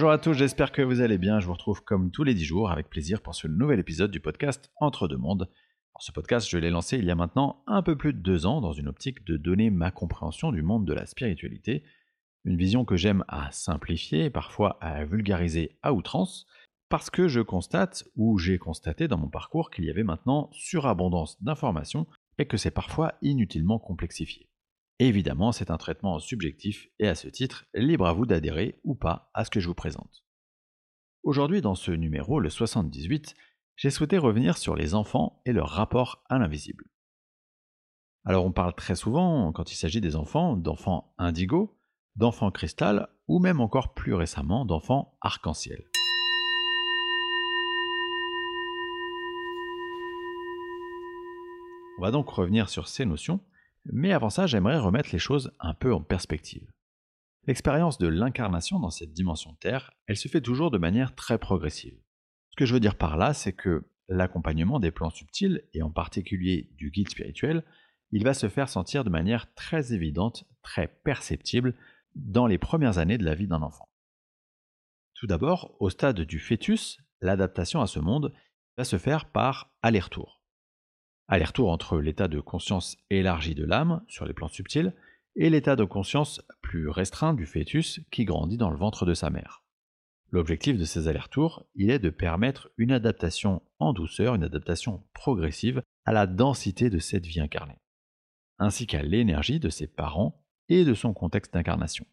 Bonjour à tous, j'espère que vous allez bien. Je vous retrouve comme tous les 10 jours avec plaisir pour ce nouvel épisode du podcast Entre deux mondes. ce podcast, je l'ai lancé il y a maintenant un peu plus de deux ans dans une optique de donner ma compréhension du monde de la spiritualité. Une vision que j'aime à simplifier, parfois à vulgariser à outrance, parce que je constate, ou j'ai constaté dans mon parcours, qu'il y avait maintenant surabondance d'informations et que c'est parfois inutilement complexifié. Évidemment, c'est un traitement subjectif et à ce titre, libre à vous d'adhérer ou pas à ce que je vous présente. Aujourd'hui, dans ce numéro, le 78, j'ai souhaité revenir sur les enfants et leur rapport à l'invisible. Alors on parle très souvent, quand il s'agit des enfants, d'enfants indigo, d'enfants cristal, ou même encore plus récemment d'enfants arc-en-ciel. On va donc revenir sur ces notions mais avant ça, j'aimerais remettre les choses un peu en perspective. L'expérience de l'incarnation dans cette dimension Terre, elle se fait toujours de manière très progressive. Ce que je veux dire par là, c'est que l'accompagnement des plans subtils, et en particulier du guide spirituel, il va se faire sentir de manière très évidente, très perceptible, dans les premières années de la vie d'un enfant. Tout d'abord, au stade du fœtus, l'adaptation à ce monde va se faire par aller-retour aller-retour entre l'état de conscience élargi de l'âme, sur les plans subtils, et l'état de conscience plus restreint du fœtus qui grandit dans le ventre de sa mère. L'objectif de ces allers-retours, il est de permettre une adaptation en douceur, une adaptation progressive à la densité de cette vie incarnée, ainsi qu'à l'énergie de ses parents et de son contexte d'incarnation.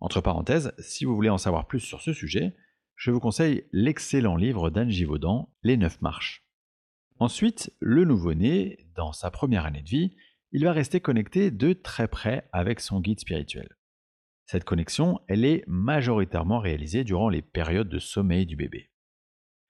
Entre parenthèses, si vous voulez en savoir plus sur ce sujet, je vous conseille l'excellent livre d'Anne Givaudan, Les Neuf Marches. Ensuite, le nouveau-né, dans sa première année de vie, il va rester connecté de très près avec son guide spirituel. Cette connexion, elle est majoritairement réalisée durant les périodes de sommeil du bébé.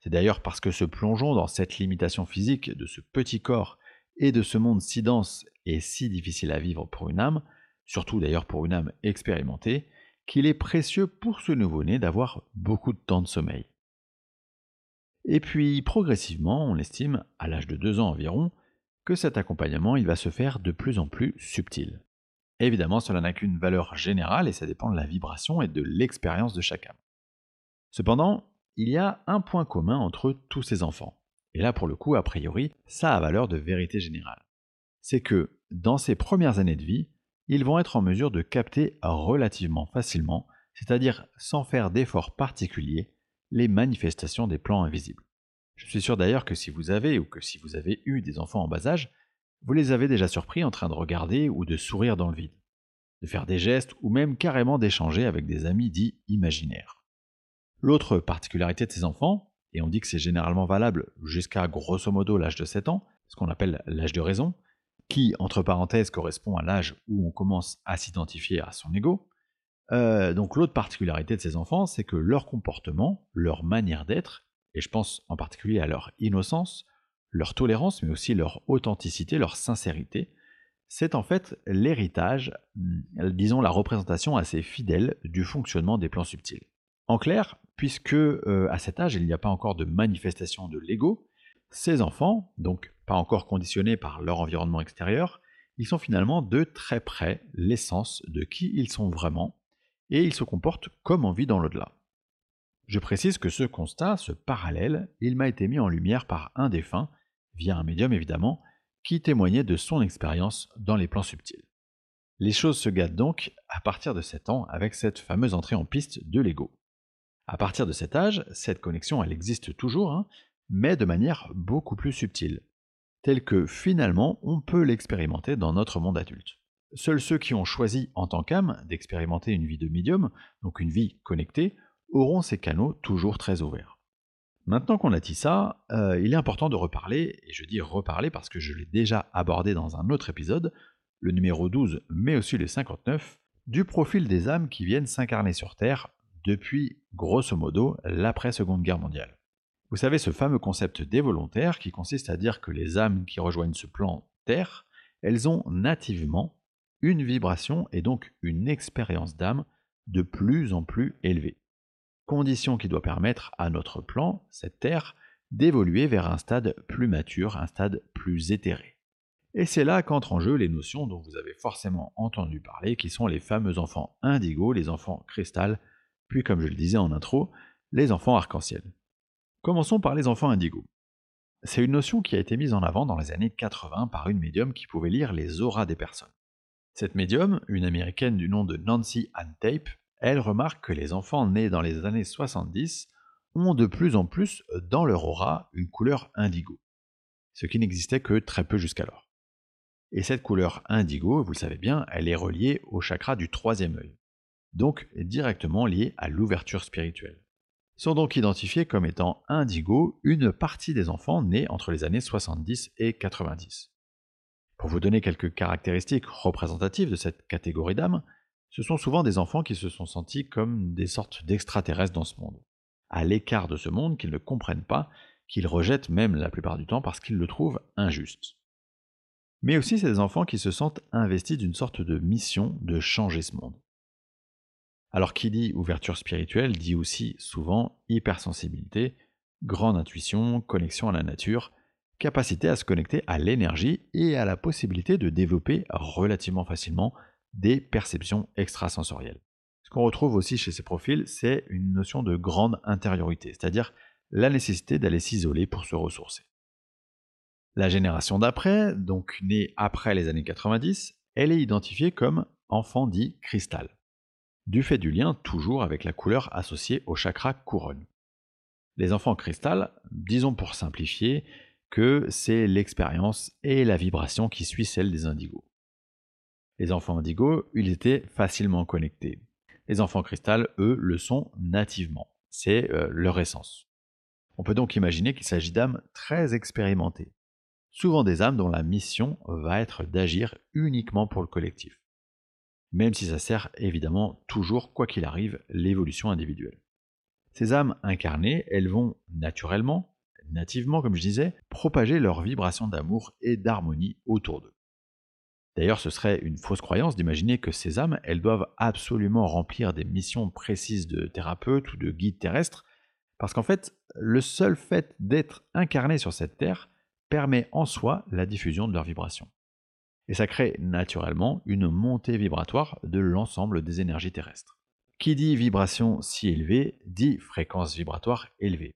C'est d'ailleurs parce que se plongeons dans cette limitation physique de ce petit corps et de ce monde si dense et si difficile à vivre pour une âme, surtout d'ailleurs pour une âme expérimentée, qu'il est précieux pour ce nouveau-né d'avoir beaucoup de temps de sommeil. Et puis progressivement, on estime, à l'âge de 2 ans environ, que cet accompagnement il va se faire de plus en plus subtil. Évidemment, cela n'a qu'une valeur générale et ça dépend de la vibration et de l'expérience de chacun. Cependant, il y a un point commun entre tous ces enfants. Et là, pour le coup, a priori, ça a valeur de vérité générale. C'est que, dans ces premières années de vie, ils vont être en mesure de capter relativement facilement, c'est-à-dire sans faire d'efforts particuliers, les manifestations des plans invisibles. Je suis sûr d'ailleurs que si vous avez ou que si vous avez eu des enfants en bas âge, vous les avez déjà surpris en train de regarder ou de sourire dans le vide, de faire des gestes ou même carrément d'échanger avec des amis dits imaginaires. L'autre particularité de ces enfants, et on dit que c'est généralement valable jusqu'à grosso modo l'âge de 7 ans, ce qu'on appelle l'âge de raison, qui, entre parenthèses, correspond à l'âge où on commence à s'identifier à son ego, euh, donc l'autre particularité de ces enfants, c'est que leur comportement, leur manière d'être, et je pense en particulier à leur innocence, leur tolérance, mais aussi leur authenticité, leur sincérité, c'est en fait l'héritage, hmm, disons la représentation assez fidèle du fonctionnement des plans subtils. En clair, puisque euh, à cet âge il n'y a pas encore de manifestation de l'ego, ces enfants, donc pas encore conditionnés par leur environnement extérieur, ils sont finalement de très près l'essence de qui ils sont vraiment et il se comporte comme on vit dans l'au-delà. Je précise que ce constat, ce parallèle, il m'a été mis en lumière par un défunt, via un médium évidemment, qui témoignait de son expérience dans les plans subtils. Les choses se gâtent donc à partir de 7 ans avec cette fameuse entrée en piste de l'ego. À partir de cet âge, cette connexion elle existe toujours, hein, mais de manière beaucoup plus subtile, telle que finalement on peut l'expérimenter dans notre monde adulte. Seuls ceux qui ont choisi en tant qu'âme d'expérimenter une vie de médium, donc une vie connectée, auront ces canaux toujours très ouverts. Maintenant qu'on a dit ça, euh, il est important de reparler, et je dis reparler parce que je l'ai déjà abordé dans un autre épisode, le numéro 12, mais aussi le 59, du profil des âmes qui viennent s'incarner sur Terre depuis, grosso modo, l'après-seconde guerre mondiale. Vous savez, ce fameux concept des volontaires qui consiste à dire que les âmes qui rejoignent ce plan Terre, elles ont nativement une vibration et donc une expérience d'âme de plus en plus élevée. Condition qui doit permettre à notre plan, cette Terre, d'évoluer vers un stade plus mature, un stade plus éthéré. Et c'est là qu'entrent en jeu les notions dont vous avez forcément entendu parler, qui sont les fameux enfants indigo, les enfants cristal, puis comme je le disais en intro, les enfants arc-en-ciel. Commençons par les enfants indigos. C'est une notion qui a été mise en avant dans les années 80 par une médium qui pouvait lire les auras des personnes. Cette médium, une américaine du nom de Nancy Ann Tape, elle remarque que les enfants nés dans les années 70 ont de plus en plus dans leur aura une couleur indigo, ce qui n'existait que très peu jusqu'alors. Et cette couleur indigo, vous le savez bien, elle est reliée au chakra du troisième œil, donc directement liée à l'ouverture spirituelle. Sont donc identifiés comme étant indigo une partie des enfants nés entre les années 70 et 90. Pour vous donner quelques caractéristiques représentatives de cette catégorie d'âmes, ce sont souvent des enfants qui se sont sentis comme des sortes d'extraterrestres dans ce monde, à l'écart de ce monde qu'ils ne comprennent pas, qu'ils rejettent même la plupart du temps parce qu'ils le trouvent injuste. Mais aussi des enfants qui se sentent investis d'une sorte de mission de changer ce monde. Alors qui dit ouverture spirituelle dit aussi souvent hypersensibilité, grande intuition, connexion à la nature, capacité à se connecter à l'énergie et à la possibilité de développer relativement facilement des perceptions extrasensorielles. Ce qu'on retrouve aussi chez ces profils, c'est une notion de grande intériorité, c'est-à-dire la nécessité d'aller s'isoler pour se ressourcer. La génération d'après, donc née après les années 90, elle est identifiée comme enfant dit cristal, du fait du lien toujours avec la couleur associée au chakra couronne. Les enfants cristal, disons pour simplifier, que c'est l'expérience et la vibration qui suit celle des indigos. Les enfants indigo, ils étaient facilement connectés. Les enfants cristal, eux, le sont nativement. C'est euh, leur essence. On peut donc imaginer qu'il s'agit d'âmes très expérimentées. Souvent des âmes dont la mission va être d'agir uniquement pour le collectif. Même si ça sert évidemment toujours, quoi qu'il arrive, l'évolution individuelle. Ces âmes incarnées, elles vont naturellement, nativement comme je disais, propager leur vibration d'amour et d'harmonie autour d'eux. D'ailleurs, ce serait une fausse croyance d'imaginer que ces âmes, elles doivent absolument remplir des missions précises de thérapeute ou de guide terrestre, parce qu'en fait, le seul fait d'être incarné sur cette terre permet en soi la diffusion de leurs vibrations. Et ça crée naturellement une montée vibratoire de l'ensemble des énergies terrestres. Qui dit vibration si élevée dit fréquence vibratoire élevée.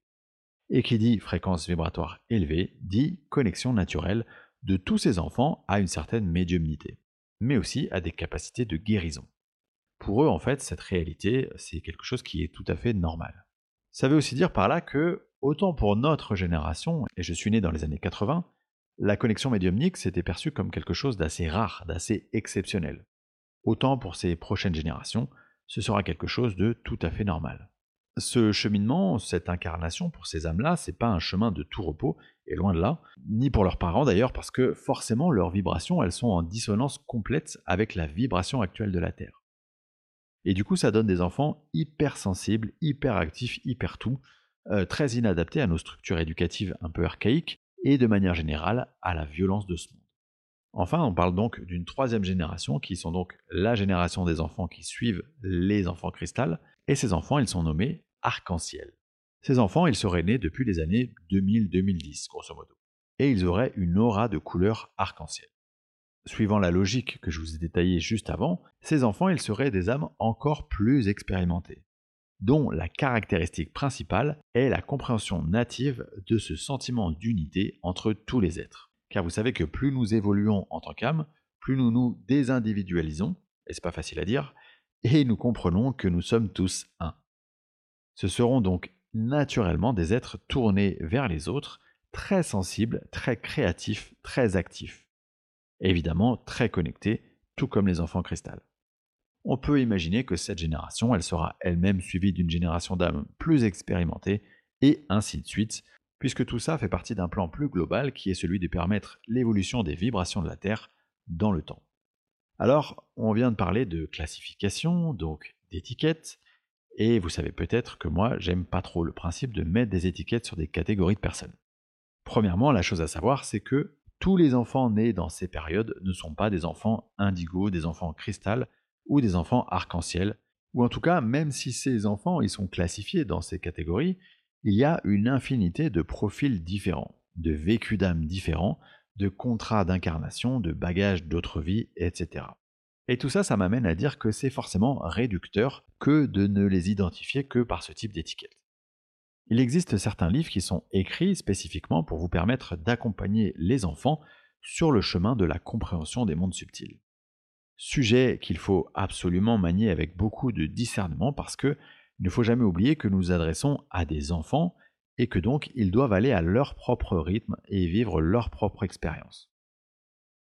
Et qui dit fréquence vibratoire élevée dit connexion naturelle de tous ces enfants à une certaine médiumnité, mais aussi à des capacités de guérison. Pour eux, en fait, cette réalité, c'est quelque chose qui est tout à fait normal. Ça veut aussi dire par là que, autant pour notre génération, et je suis né dans les années 80, la connexion médiumnique s'était perçue comme quelque chose d'assez rare, d'assez exceptionnel. Autant pour ces prochaines générations, ce sera quelque chose de tout à fait normal. Ce cheminement, cette incarnation pour ces âmes-là, c'est pas un chemin de tout repos, et loin de là, ni pour leurs parents d'ailleurs, parce que forcément leurs vibrations, elles sont en dissonance complète avec la vibration actuelle de la Terre. Et du coup, ça donne des enfants hyper sensibles, hyper actifs, hyper tout, euh, très inadaptés à nos structures éducatives un peu archaïques, et de manière générale à la violence de ce monde. Enfin, on parle donc d'une troisième génération, qui sont donc la génération des enfants qui suivent les enfants cristal, et ces enfants, ils sont nommés arc-en-ciel. Ces enfants, ils seraient nés depuis les années 2000-2010, grosso modo, et ils auraient une aura de couleur arc-en-ciel. Suivant la logique que je vous ai détaillée juste avant, ces enfants, ils seraient des âmes encore plus expérimentées, dont la caractéristique principale est la compréhension native de ce sentiment d'unité entre tous les êtres. Car vous savez que plus nous évoluons en tant qu'âme, plus nous nous désindividualisons, et c'est pas facile à dire, et nous comprenons que nous sommes tous un. Ce seront donc naturellement des êtres tournés vers les autres, très sensibles, très créatifs, très actifs. Évidemment, très connectés, tout comme les enfants cristal. On peut imaginer que cette génération, elle sera elle-même suivie d'une génération d'âmes plus expérimentées, et ainsi de suite, puisque tout ça fait partie d'un plan plus global qui est celui de permettre l'évolution des vibrations de la Terre dans le temps. Alors, on vient de parler de classification, donc d'étiquettes, et vous savez peut-être que moi, j'aime pas trop le principe de mettre des étiquettes sur des catégories de personnes. Premièrement, la chose à savoir, c'est que tous les enfants nés dans ces périodes ne sont pas des enfants indigo, des enfants cristal ou des enfants arc-en-ciel, ou en tout cas, même si ces enfants ils sont classifiés dans ces catégories, il y a une infinité de profils différents, de vécus d'âme différents, de contrats d'incarnation, de bagages d'autres vies, etc. Et tout ça, ça m'amène à dire que c'est forcément réducteur que de ne les identifier que par ce type d'étiquette. Il existe certains livres qui sont écrits spécifiquement pour vous permettre d'accompagner les enfants sur le chemin de la compréhension des mondes subtils. Sujet qu'il faut absolument manier avec beaucoup de discernement parce que il ne faut jamais oublier que nous nous adressons à des enfants et que donc ils doivent aller à leur propre rythme et vivre leur propre expérience.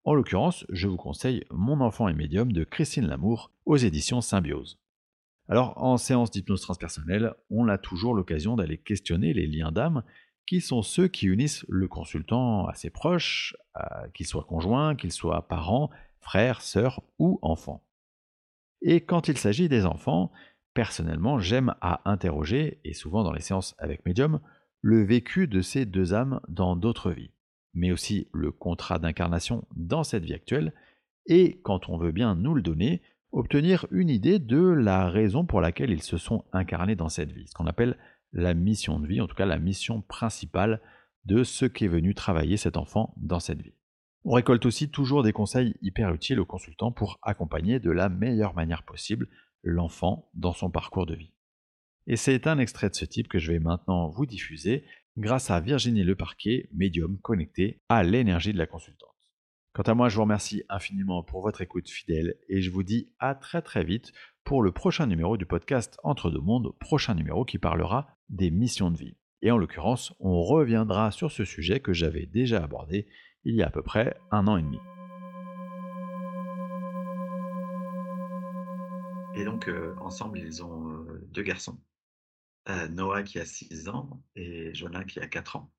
En l'occurrence, je vous conseille Mon enfant et médium de Christine Lamour aux éditions Symbiose. Alors, en séance d'hypnose transpersonnelle, on a toujours l'occasion d'aller questionner les liens d'âme qui sont ceux qui unissent le consultant à ses proches, qu'il soit conjoint, qu'il soit parent, frère, sœur ou enfant. Et quand il s'agit des enfants, personnellement, j'aime à interroger, et souvent dans les séances avec médium, le vécu de ces deux âmes dans d'autres vies mais aussi le contrat d'incarnation dans cette vie actuelle, et, quand on veut bien nous le donner, obtenir une idée de la raison pour laquelle ils se sont incarnés dans cette vie, ce qu'on appelle la mission de vie, en tout cas la mission principale de ce qu'est venu travailler cet enfant dans cette vie. On récolte aussi toujours des conseils hyper utiles aux consultants pour accompagner de la meilleure manière possible l'enfant dans son parcours de vie. Et c'est un extrait de ce type que je vais maintenant vous diffuser grâce à Virginie Leparquet, médium connecté à l'énergie de la consultante. Quant à moi, je vous remercie infiniment pour votre écoute fidèle et je vous dis à très très vite pour le prochain numéro du podcast Entre deux mondes, prochain numéro qui parlera des missions de vie. Et en l'occurrence, on reviendra sur ce sujet que j'avais déjà abordé il y a à peu près un an et demi. Et donc, euh, ensemble, ils ont euh, deux garçons. Euh, Noah qui a 6 ans et Jonah qui a 4 ans.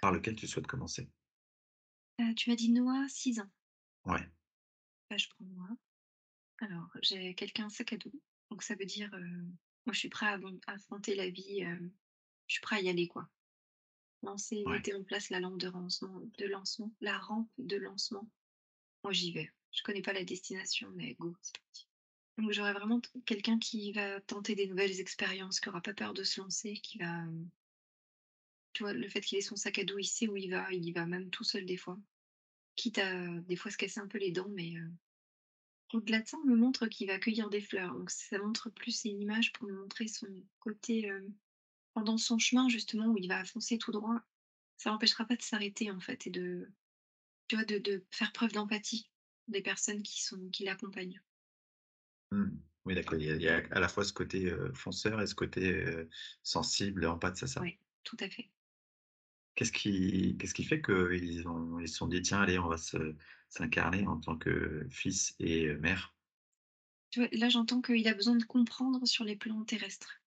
Par lequel tu souhaites commencer? Euh, tu m'as dit Noah, 6 ans. Ouais. Bah, je prends Noah. Alors, j'ai quelqu'un sac à dos, donc ça veut dire, heu, moi je suis prêt à affronter la vie, heu, je suis prêt à y aller quoi. Lancer Ouais. mettez en place la lampe de lancement de lancement, la rampe de lancement. Moi j'y vais. Je connais pas la destination, mais go, c'est parti. Donc j'aurais vraiment quelqu'un qui va tenter des nouvelles expériences, qui aura pas peur de se lancer, qui va, hem tu vois, le fait qu'il ait son sac à dos, il sait où il va, il y va même tout seul des fois. Quitte à, des fois, se casser un peu les dents, mais heu, au-delà de ça, on me montre qu'il va cueillir des fleurs. Donc ça montre plus une image pour me montrer son côté, heu, pendant son chemin justement où il va foncer tout droit, ça l'empêchera pas de s'arrêter en fait et de tu vois, de de faire preuve d'empathie des personnes qui sont qui l'accompagnent. Mmh. Oui, d'accord, il y a il y a à la fois ce côté, fonceur et ce côté, sensible, empathe, c'est ça? Oui, tout à fait. Qu'est-ce qui qu'est-ce qui fait qu'ils ont ils se sont dit: «Tiens, allez, on va se s'incarner en tant que fils et mère»? Tu vois, là, j'entends qu'il a besoin de comprendre sur les plans terrestres.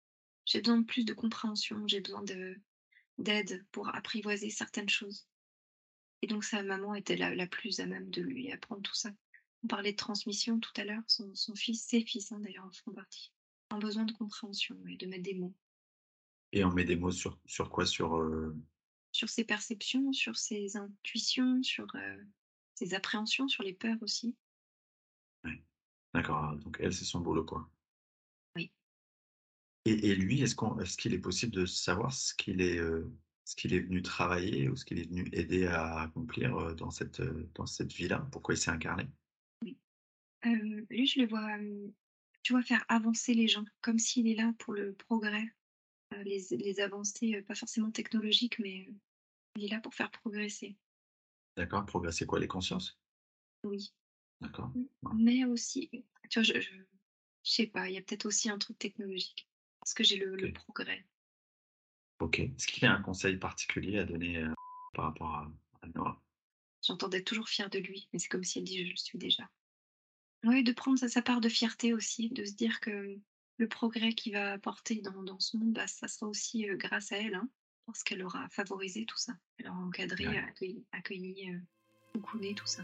J'ai besoin de plus de compréhension, j'ai besoin de d'aide pour apprivoiser certaines choses. Et donc sa maman était la la plus à même de lui apprendre tout ça. On parlait de transmission tout à l'heure, son son fils ses fils, hein, d'ailleurs en font partie, ont besoin de compréhension et de mettre des mots Et on met des mots sur sur quoi? Sur, heu sur ses perceptions, sur ses intuitions, sur, heu, ses appréhensions, sur les peurs aussi. ouais, d'accord, donc elle, c'est son boulot, quoi. Oui. Et et lui, est-ce qu'on est-ce qu'il est possible de savoir ce qu'il est, ce qu'il est venu travailler ou ce qu'il est venu aider à accomplir, dans cette, dans cette vie-là? Pourquoi il s'est incarné? Lui, je le vois, tu vois, faire avancer les gens, comme s'il est là pour le progrès, les les avancées, pas forcément technologiques, mais, il est là pour faire progresser. D'accord, progresser quoi? Les consciences? Oui. D'accord, ouais, mais aussi, tu vois, je je je sais pas, il y a peut-être aussi un truc technologique. Parce que j'ai le progrès. OK. Est-ce qu'il y a un conseil particulier à donner, par rapport à à Noah? J'entends d'être toujours fière de lui, mais c'est comme si elle dit: «Je le suis déjà». Oui, de prendre sa sa part de fierté aussi, de se dire que le progrès qu'il va apporter dans dans ce monde, bah, ça sera aussi, grâce à elle, hein, parce qu'elle aura favorisé tout ça. Elle aura encadré, Ouais. accueilli accueilli, coucouné tout ça.